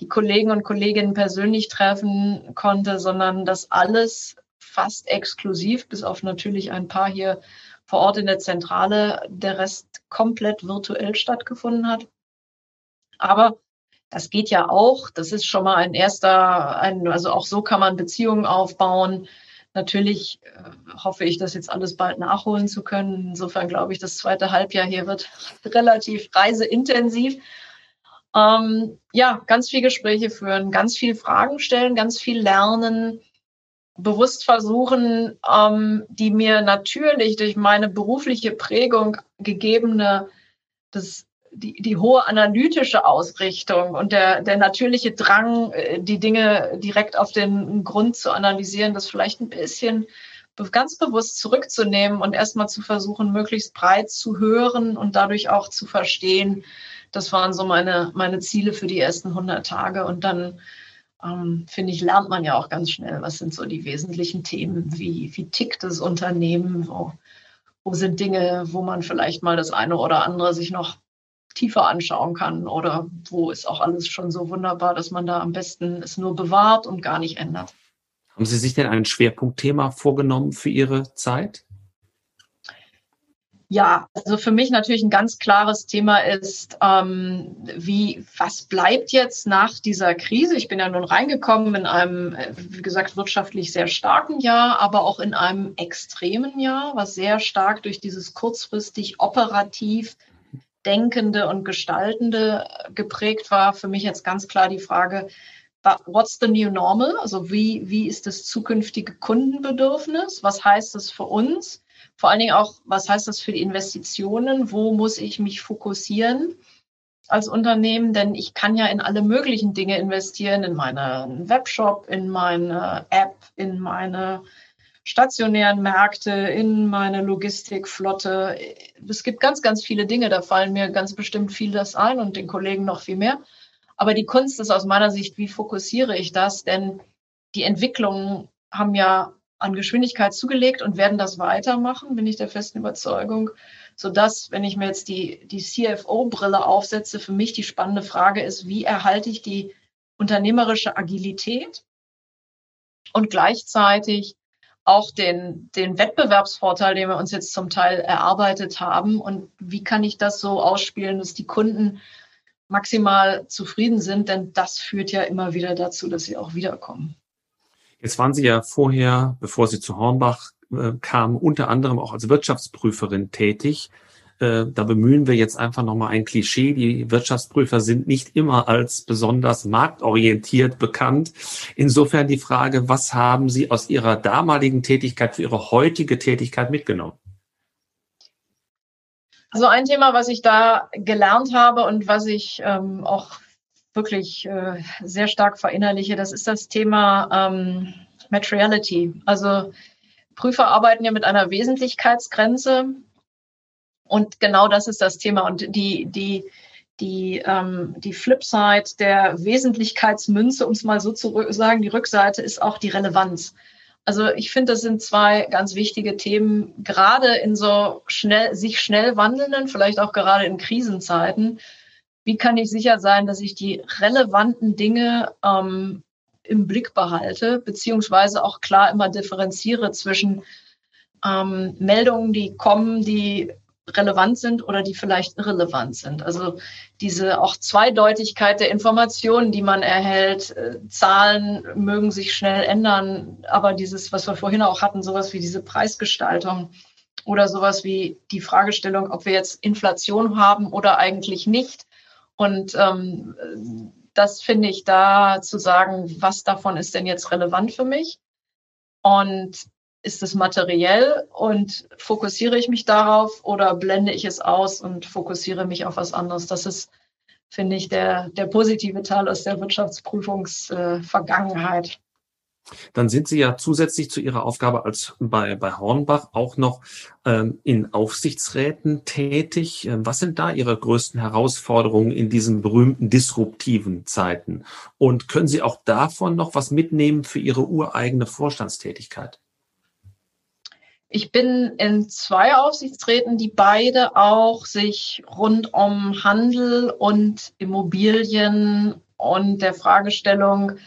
die Kollegen und Kolleginnen persönlich treffen konnte, sondern das alles fast exklusiv, bis auf natürlich ein paar hier vor Ort in der Zentrale, der Rest komplett virtuell stattgefunden hat. Aber das geht ja auch. Das ist schon mal ein erster, ein, also auch so kann man Beziehungen aufbauen. Natürlich äh, hoffe ich, das jetzt alles bald nachholen zu können. Insofern glaube ich, das zweite Halbjahr hier wird relativ reiseintensiv. Ähm, ja, ganz viel Gespräche führen, ganz viel Fragen stellen, ganz viel lernen, bewusst versuchen, ähm, die mir natürlich durch meine berufliche Prägung gegebene das die, die hohe analytische Ausrichtung und der, der natürliche Drang, äh, die Dinge direkt auf den Grund zu analysieren, das vielleicht ein bisschen ganz bewusst zurückzunehmen und erstmal zu versuchen, möglichst breit zu hören und dadurch auch zu verstehen. Das waren so meine, meine Ziele für die ersten 100 Tage. Und dann, ähm, finde ich, lernt man ja auch ganz schnell, was sind so die wesentlichen Themen, wie, wie tickt das Unternehmen, wo, wo sind Dinge, wo man vielleicht mal das eine oder andere sich noch tiefer anschauen kann oder wo ist auch alles schon so wunderbar, dass man da am besten es nur bewahrt und gar nicht ändert. Haben Sie sich denn ein Schwerpunktthema vorgenommen für Ihre Zeit? Ja, also für mich natürlich ein ganz klares Thema ist, ähm, wie, was bleibt jetzt nach dieser Krise? Ich bin ja nun reingekommen in einem, wie gesagt, wirtschaftlich sehr starken Jahr, aber auch in einem extremen Jahr, was sehr stark durch dieses kurzfristig operativ Denkende und Gestaltende geprägt war. Für mich jetzt ganz klar die Frage, what's the new normal? Also wie, wie ist das zukünftige Kundenbedürfnis? Was heißt das für uns? Vor allen Dingen auch, was heißt das für die Investitionen? Wo muss ich mich fokussieren als Unternehmen? Denn ich kann ja in alle möglichen Dinge investieren, in meinen Webshop, in meine App, in meine stationären Märkte, in meine Logistikflotte. Es gibt ganz, ganz viele Dinge, da fallen mir ganz bestimmt vieles ein und den Kollegen noch viel mehr. Aber die Kunst ist aus meiner Sicht, wie fokussiere ich das? Denn die Entwicklungen haben ja an Geschwindigkeit zugelegt und werden das weitermachen, bin ich der festen Überzeugung, sodass, wenn ich mir jetzt die, die CFO-Brille aufsetze, für mich die spannende Frage ist, wie erhalte ich die unternehmerische Agilität und gleichzeitig auch den, den Wettbewerbsvorteil, den wir uns jetzt zum Teil erarbeitet haben und wie kann ich das so ausspielen, dass die Kunden maximal zufrieden sind, denn das führt ja immer wieder dazu, dass sie auch wiederkommen. Jetzt waren Sie ja vorher, bevor Sie zu Hornbach äh, kamen, unter anderem auch als Wirtschaftsprüferin tätig. Äh, da bemühen wir jetzt einfach nochmal ein Klischee. Die Wirtschaftsprüfer sind nicht immer als besonders marktorientiert bekannt. Insofern die Frage, was haben Sie aus Ihrer damaligen Tätigkeit für Ihre heutige Tätigkeit mitgenommen? Also ein Thema, was ich da gelernt habe und was ich ähm, auch wirklich äh, sehr stark verinnerliche, das ist das Thema ähm, Materiality. Also Prüfer arbeiten ja mit einer Wesentlichkeitsgrenze und genau das ist das Thema. Und die, die, die, ähm, die Flipside der Wesentlichkeitsmünze, um es mal so zu sagen, die Rückseite ist auch die Relevanz. Also ich finde, das sind zwei ganz wichtige Themen, gerade in so schnell, sich schnell wandelnden, vielleicht auch gerade in Krisenzeiten. Wie kann ich sicher sein, dass ich die relevanten Dinge ähm, im Blick behalte, beziehungsweise auch klar immer differenziere zwischen ähm, Meldungen, die kommen, die relevant sind oder die vielleicht irrelevant sind. Also diese auch Zweideutigkeit der Informationen, die man erhält, äh, Zahlen mögen sich schnell ändern, aber dieses, was wir vorhin auch hatten, sowas wie diese Preisgestaltung oder sowas wie die Fragestellung, ob wir jetzt Inflation haben oder eigentlich nicht. Und ähm, das finde ich da zu sagen, was davon ist denn jetzt relevant für mich? Und ist es materiell und fokussiere ich mich darauf oder blende ich es aus und fokussiere mich auf was anderes? Das ist, finde ich, der, der positive Teil aus der Wirtschaftsprüfungsvergangenheit. Äh, Dann sind Sie ja zusätzlich zu Ihrer Aufgabe als bei, bei Hornbach auch noch ähm, in Aufsichtsräten tätig. Ähm, was sind da Ihre größten Herausforderungen in diesen berühmten disruptiven Zeiten? Und können Sie auch davon noch was mitnehmen für Ihre ureigene Vorstandstätigkeit? Ich bin in zwei Aufsichtsräten, die beide auch sich rund um Handel und Immobilien und der Fragestellung,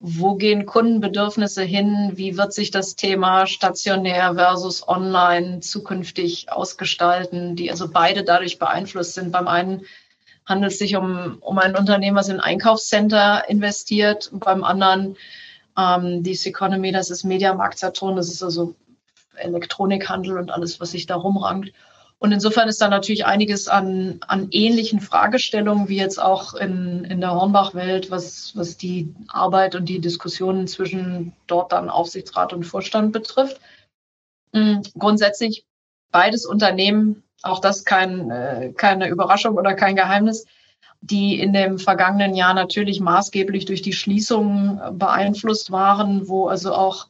wo gehen Kundenbedürfnisse hin? Wie wird sich das Thema stationär versus online zukünftig ausgestalten, die also beide dadurch beeinflusst sind. Beim einen handelt es sich um, um ein Unternehmen, was in Einkaufscenter investiert, beim anderen ähm, This Economy, das ist Mediamarkt Saturn, das ist also Elektronikhandel und alles, was sich da rumrangt. Und insofern ist da natürlich einiges an, an ähnlichen Fragestellungen wie jetzt auch in, in der Hornbach-Welt, was, was die Arbeit und die Diskussionen zwischen dort dann Aufsichtsrat und Vorstand betrifft. Mhm. Grundsätzlich beides Unternehmen, auch das kein, äh, keine Überraschung oder kein Geheimnis, die in dem vergangenen Jahr natürlich maßgeblich durch die Schließungen beeinflusst waren, wo also auch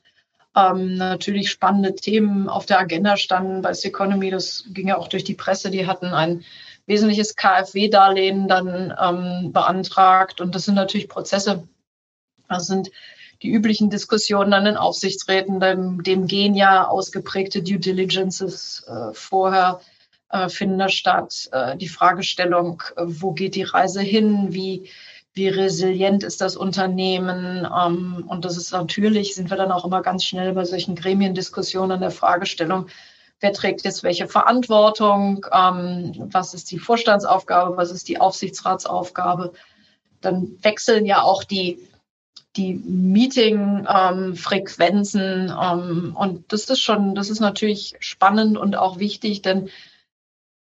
ähm, natürlich spannende Themen auf der Agenda standen bei Economy. Das ging ja auch durch die Presse. Die hatten ein wesentliches KfW-Darlehen dann ähm, beantragt. Und das sind natürlich Prozesse, das sind die üblichen Diskussionen dann in Aufsichtsräten, dem, dem gehen ja ausgeprägte Due Diligences äh, vorher äh, finden da statt. Äh, die Fragestellung, äh, wo geht die Reise hin, wie, wie resilient ist das Unternehmen? Ähm, und das ist natürlich, sind wir dann auch immer ganz schnell bei solchen Gremiendiskussionen an der Fragestellung, wer trägt jetzt welche Verantwortung, ähm, was ist die Vorstandsaufgabe, was ist die Aufsichtsratsaufgabe. Dann wechseln ja auch die die Meeting-Frequenzen. Ähm, ähm, und das ist schon, das ist natürlich spannend und auch wichtig, denn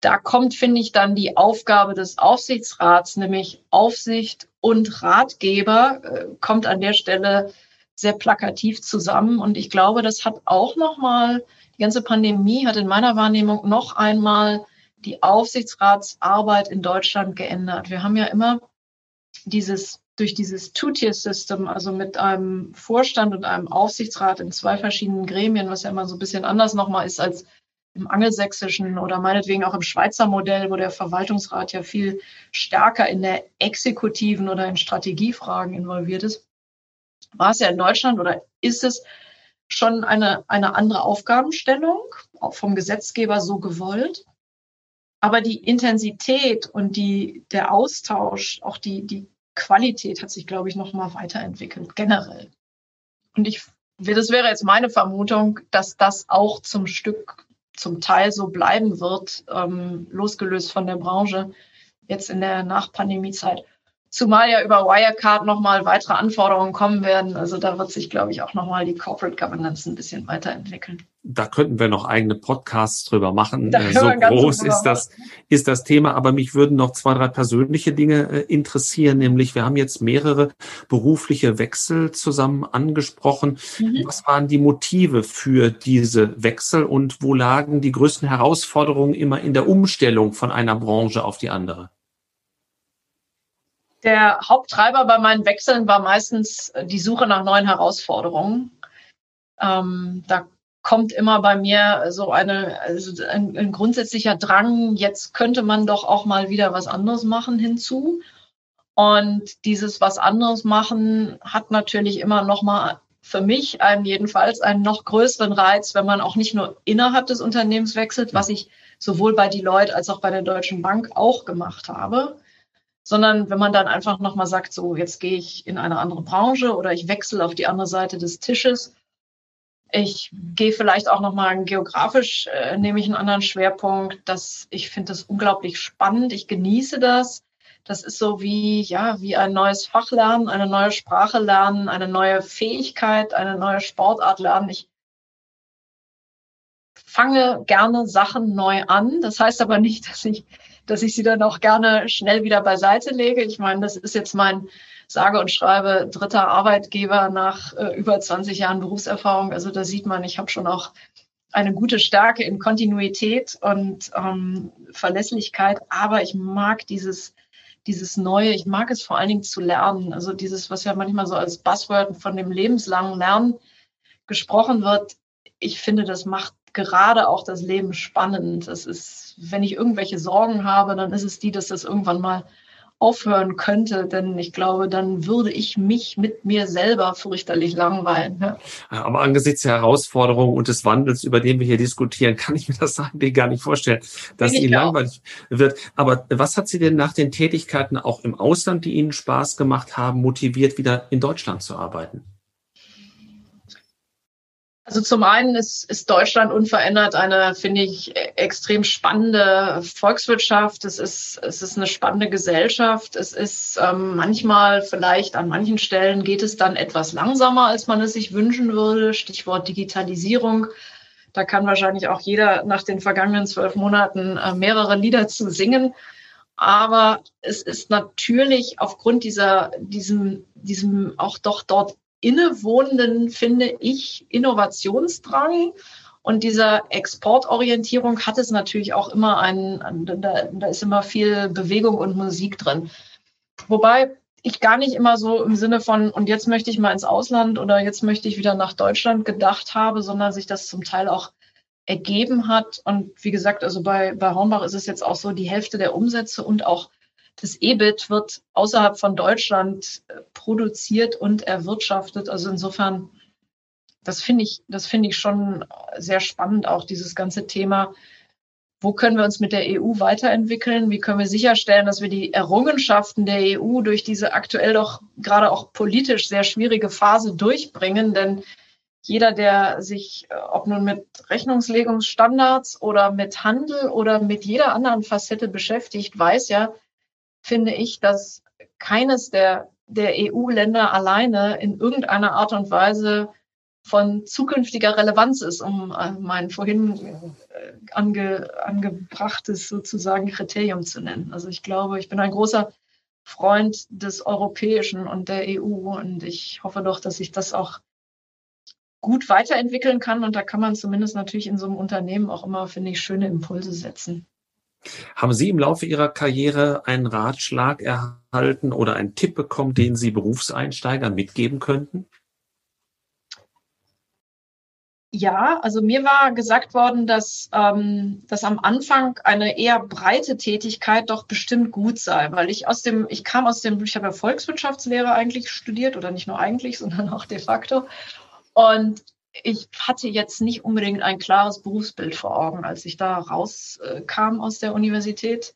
da kommt, finde ich, dann die Aufgabe des Aufsichtsrats, nämlich Aufsicht und Ratgeber, äh, kommt an der Stelle sehr plakativ zusammen. Und ich glaube, das hat auch nochmal, die ganze Pandemie hat in meiner Wahrnehmung noch einmal die Aufsichtsratsarbeit in Deutschland geändert. Wir haben ja immer dieses durch dieses Two-Tier-System, also mit einem Vorstand und einem Aufsichtsrat in zwei verschiedenen Gremien, was ja immer so ein bisschen anders nochmal ist als im angelsächsischen oder meinetwegen auch im Schweizer Modell, wo der Verwaltungsrat ja viel stärker in der exekutiven oder in Strategiefragen involviert ist, war es ja in Deutschland oder ist es schon eine, eine andere Aufgabenstellung, auch vom Gesetzgeber so gewollt. Aber die Intensität und die, der Austausch, auch die, die Qualität hat sich, glaube ich, noch mal weiterentwickelt, generell. Und ich, das wäre jetzt meine Vermutung, dass das auch zum Stück, zum Teil so bleiben wird, ähm, losgelöst von der Branche, jetzt in der Nachpandemiezeit. Zumal ja über Wirecard nochmal weitere Anforderungen kommen werden. Also da wird sich, glaube ich, auch nochmal die Corporate Governance ein bisschen weiterentwickeln. Da könnten wir noch eigene Podcasts drüber machen. So groß ist das, ist das Thema. Aber mich würden noch zwei, drei persönliche Dinge äh, interessieren. Nämlich, wir haben jetzt mehrere berufliche Wechsel zusammen angesprochen. Mhm. Was waren die Motive für diese Wechsel und wo lagen die größten Herausforderungen immer in der Umstellung von einer Branche auf die andere? Der Haupttreiber bei meinen Wechseln war meistens äh, die Suche nach neuen Herausforderungen. Ähm, da kommt immer bei mir so eine, also ein, ein, grundsätzlicher Drang, jetzt könnte man doch auch mal wieder was anderes machen hinzu. Und dieses was anderes machen hat natürlich immer noch mal für mich einen jedenfalls einen noch größeren Reiz, wenn man auch nicht nur innerhalb des Unternehmens wechselt, was ich sowohl bei Deloitte als auch bei der Deutschen Bank auch gemacht habe sondern wenn man dann einfach nochmal sagt, so jetzt gehe ich in eine andere Branche oder ich wechsle auf die andere Seite des Tisches. Ich gehe vielleicht auch nochmal geografisch, äh, nehme ich einen anderen Schwerpunkt. Das, ich finde das unglaublich spannend. Ich genieße das. Das ist so wie, ja, wie ein neues Fach lernen, eine neue Sprache lernen, eine neue Fähigkeit, eine neue Sportart lernen. Ich fange gerne Sachen neu an. Das heißt aber nicht, dass ich dass ich sie dann auch gerne schnell wieder beiseite lege. Ich meine, das ist jetzt mein sage und schreibe dritter Arbeitgeber nach äh, über 20 Jahren Berufserfahrung. Also da sieht man, ich habe schon auch eine gute Stärke in Kontinuität und ähm, Verlässlichkeit, aber ich mag dieses dieses Neue, ich mag es vor allen Dingen zu lernen. Also dieses, was ja manchmal so als Buzzword von dem lebenslangen Lernen gesprochen wird. Ich finde, das macht gerade auch das Leben spannend. Es ist, wenn ich irgendwelche Sorgen habe, dann ist es die, dass das irgendwann mal aufhören könnte, denn ich glaube, dann würde ich mich mit mir selber fürchterlich langweilen. Ja. Aber angesichts der Herausforderungen und des Wandels, über den wir hier diskutieren, kann ich mir das eigentlich gar nicht vorstellen, dass Ihnen langweilig wird. Aber was hat Sie denn nach den Tätigkeiten auch im Ausland, die Ihnen Spaß gemacht haben, motiviert, wieder in Deutschland zu arbeiten? Also zum einen ist, ist Deutschland unverändert eine, finde ich, extrem spannende Volkswirtschaft. Es ist, es ist eine spannende Gesellschaft. Es ist ähm, manchmal vielleicht an manchen Stellen geht es dann etwas langsamer, als man es sich wünschen würde. Stichwort Digitalisierung. Da kann wahrscheinlich auch jeder nach den vergangenen zwölf Monaten äh, mehrere Lieder zu singen. Aber es ist natürlich aufgrund dieser, diesem, diesem auch doch dort innewohnenden, finde ich, Innovationsdrang und dieser Exportorientierung hat es natürlich auch immer einen, da, da ist immer viel Bewegung und Musik drin. Wobei ich gar nicht immer so im Sinne von, und jetzt möchte ich mal ins Ausland oder jetzt möchte ich wieder nach Deutschland gedacht habe, sondern sich das zum Teil auch ergeben hat. Und wie gesagt, also bei, bei Hornbach ist es jetzt auch so, die Hälfte der Umsätze und auch das EBIT wird außerhalb von Deutschland äh, produziert und erwirtschaftet. Also insofern, das finde ich, das finde ich schon sehr spannend, auch dieses ganze Thema. Wo können wir uns mit der EU weiterentwickeln? Wie können wir sicherstellen, dass wir die Errungenschaften der EU durch diese aktuell doch gerade auch politisch sehr schwierige Phase durchbringen? Denn jeder, der sich, äh, ob nun mit Rechnungslegungsstandards oder mit Handel oder mit jeder anderen Facette beschäftigt, weiß ja, finde ich, dass keines der, der EU-Länder alleine in irgendeiner Art und Weise von zukünftiger Relevanz ist, um äh, mein vorhin äh, ange, angebrachtes sozusagen Kriterium zu nennen. Also ich glaube, ich bin ein großer Freund des Europäischen und der EU und ich hoffe doch, dass sich das auch gut weiterentwickeln kann und da kann man zumindest natürlich in so einem Unternehmen auch immer, finde ich, schöne Impulse setzen. Haben Sie im Laufe Ihrer Karriere einen Ratschlag erhalten oder einen Tipp bekommen, den Sie Berufseinsteigern mitgeben könnten? Ja, also mir war gesagt worden, dass, ähm, dass am Anfang eine eher breite Tätigkeit doch bestimmt gut sei, weil ich aus dem, ich kam aus dem, ich habe ja Volkswirtschaftslehre eigentlich studiert oder nicht nur eigentlich, sondern auch de facto. Und ich hatte jetzt nicht unbedingt ein klares Berufsbild vor Augen, als ich da rauskam aus der Universität.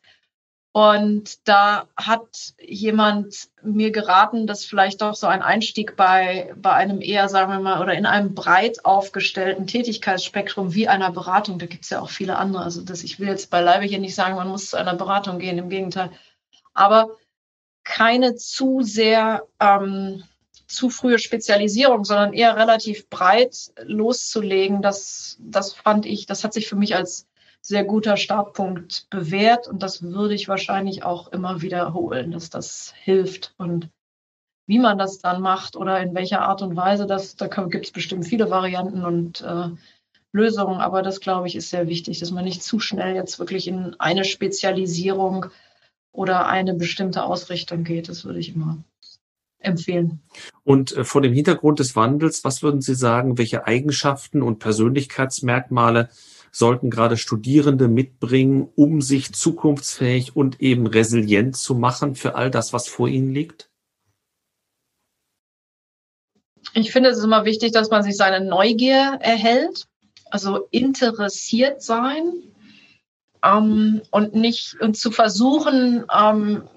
Und da hat jemand mir geraten, dass vielleicht doch so ein Einstieg bei, bei einem eher, sagen wir mal, oder in einem breit aufgestellten Tätigkeitsspektrum wie einer Beratung, da gibt es ja auch viele andere, also dass ich will jetzt beileibe hier nicht sagen, man muss zu einer Beratung gehen, im Gegenteil. Aber keine zu sehr ähm, zu frühe Spezialisierung, sondern eher relativ breit loszulegen, das, das fand ich, das hat sich für mich als sehr guter Startpunkt bewährt und das würde ich wahrscheinlich auch immer wiederholen, dass das hilft und wie man das dann macht oder in welcher Art und Weise, das, da gibt es bestimmt viele Varianten und äh, Lösungen, aber das glaube ich ist sehr wichtig, dass man nicht zu schnell jetzt wirklich in eine Spezialisierung oder eine bestimmte Ausrichtung geht. Das würde ich immer empfehlen. Und äh, vor dem Hintergrund des Wandels, was würden Sie sagen, welche Eigenschaften und Persönlichkeitsmerkmale sollten gerade Studierende mitbringen, um sich zukunftsfähig und eben resilient zu machen für all das, was vor ihnen liegt? Ich finde, es ist immer wichtig, dass man sich seine Neugier erhält, also interessiert sein ähm, und nicht und zu versuchen, ähm,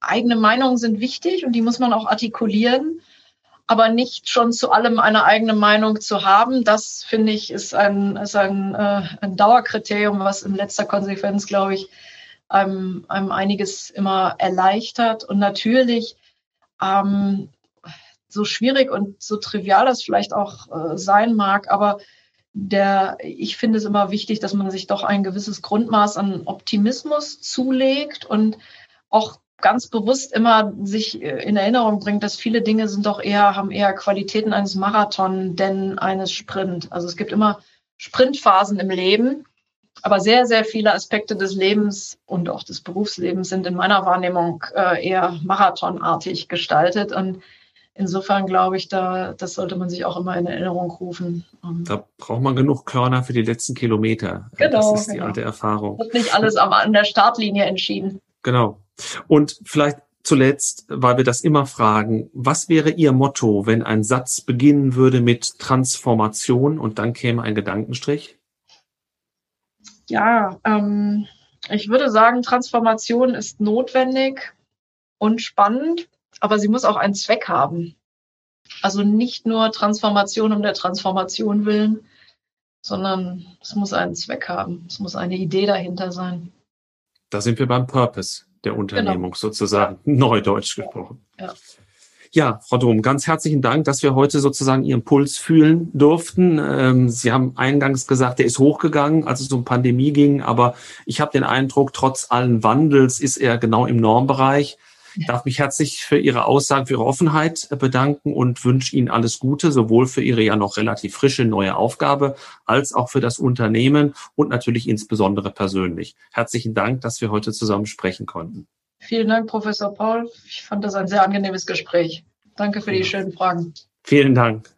eigene Meinungen sind wichtig und die muss man auch artikulieren, aber nicht schon zu allem eine eigene Meinung zu haben. Das finde ich ist ein, ist ein, äh, ein Dauerkriterium, was in letzter Konsequenz, glaube ich, einem, einem einiges immer erleichtert. Und natürlich, ähm, so schwierig und so trivial das vielleicht auch äh, sein mag, aber der, ich finde es immer wichtig, dass man sich doch ein gewisses Grundmaß an Optimismus zulegt und auch ganz bewusst immer sich äh, in Erinnerung bringt, dass viele Dinge sind doch eher, haben eher Qualitäten eines Marathon denn eines Sprint. Also es gibt immer Sprintphasen im Leben, aber sehr, sehr viele Aspekte des Lebens und auch des Berufslebens sind in meiner Wahrnehmung äh, eher marathonartig gestaltet. Und insofern glaube ich, da, das sollte man sich auch immer in Erinnerung rufen. Da braucht man genug Körner für die letzten Kilometer. Genau. Das ist die genau. alte Erfahrung. Wird nicht alles an der Startlinie entschieden. Genau. Und vielleicht zuletzt, weil wir das immer fragen, was wäre Ihr Motto, wenn ein Satz beginnen würde mit Transformation und dann käme ein Gedankenstrich? Ja, ähm, ich würde sagen, Transformation ist notwendig und spannend, aber sie muss auch einen Zweck haben. Also nicht nur Transformation um der Transformation willen, sondern es muss einen Zweck haben. Es muss eine Idee dahinter sein. Da sind wir beim Purpose der genau. Unternehmung genau. sozusagen, neudeutsch gesprochen. Ja. Ja, Frau Dom, ganz herzlichen Dank, dass wir heute sozusagen Ihren Puls fühlen durften. Ähm, Sie haben eingangs gesagt, der ist hochgegangen, als es um Pandemie ging, aber ich habe den Eindruck, trotz allen Wandels ist er genau im Normbereich. Ich darf mich herzlich für Ihre Aussagen, für Ihre Offenheit bedanken und wünsche Ihnen alles Gute, sowohl für Ihre ja noch relativ frische neue Aufgabe als auch für das Unternehmen und natürlich insbesondere persönlich. Herzlichen Dank, dass wir heute zusammen sprechen konnten. Vielen Dank, Professor Paul. Ich fand das ein sehr angenehmes Gespräch. Danke für die schönen Fragen. Vielen Dank.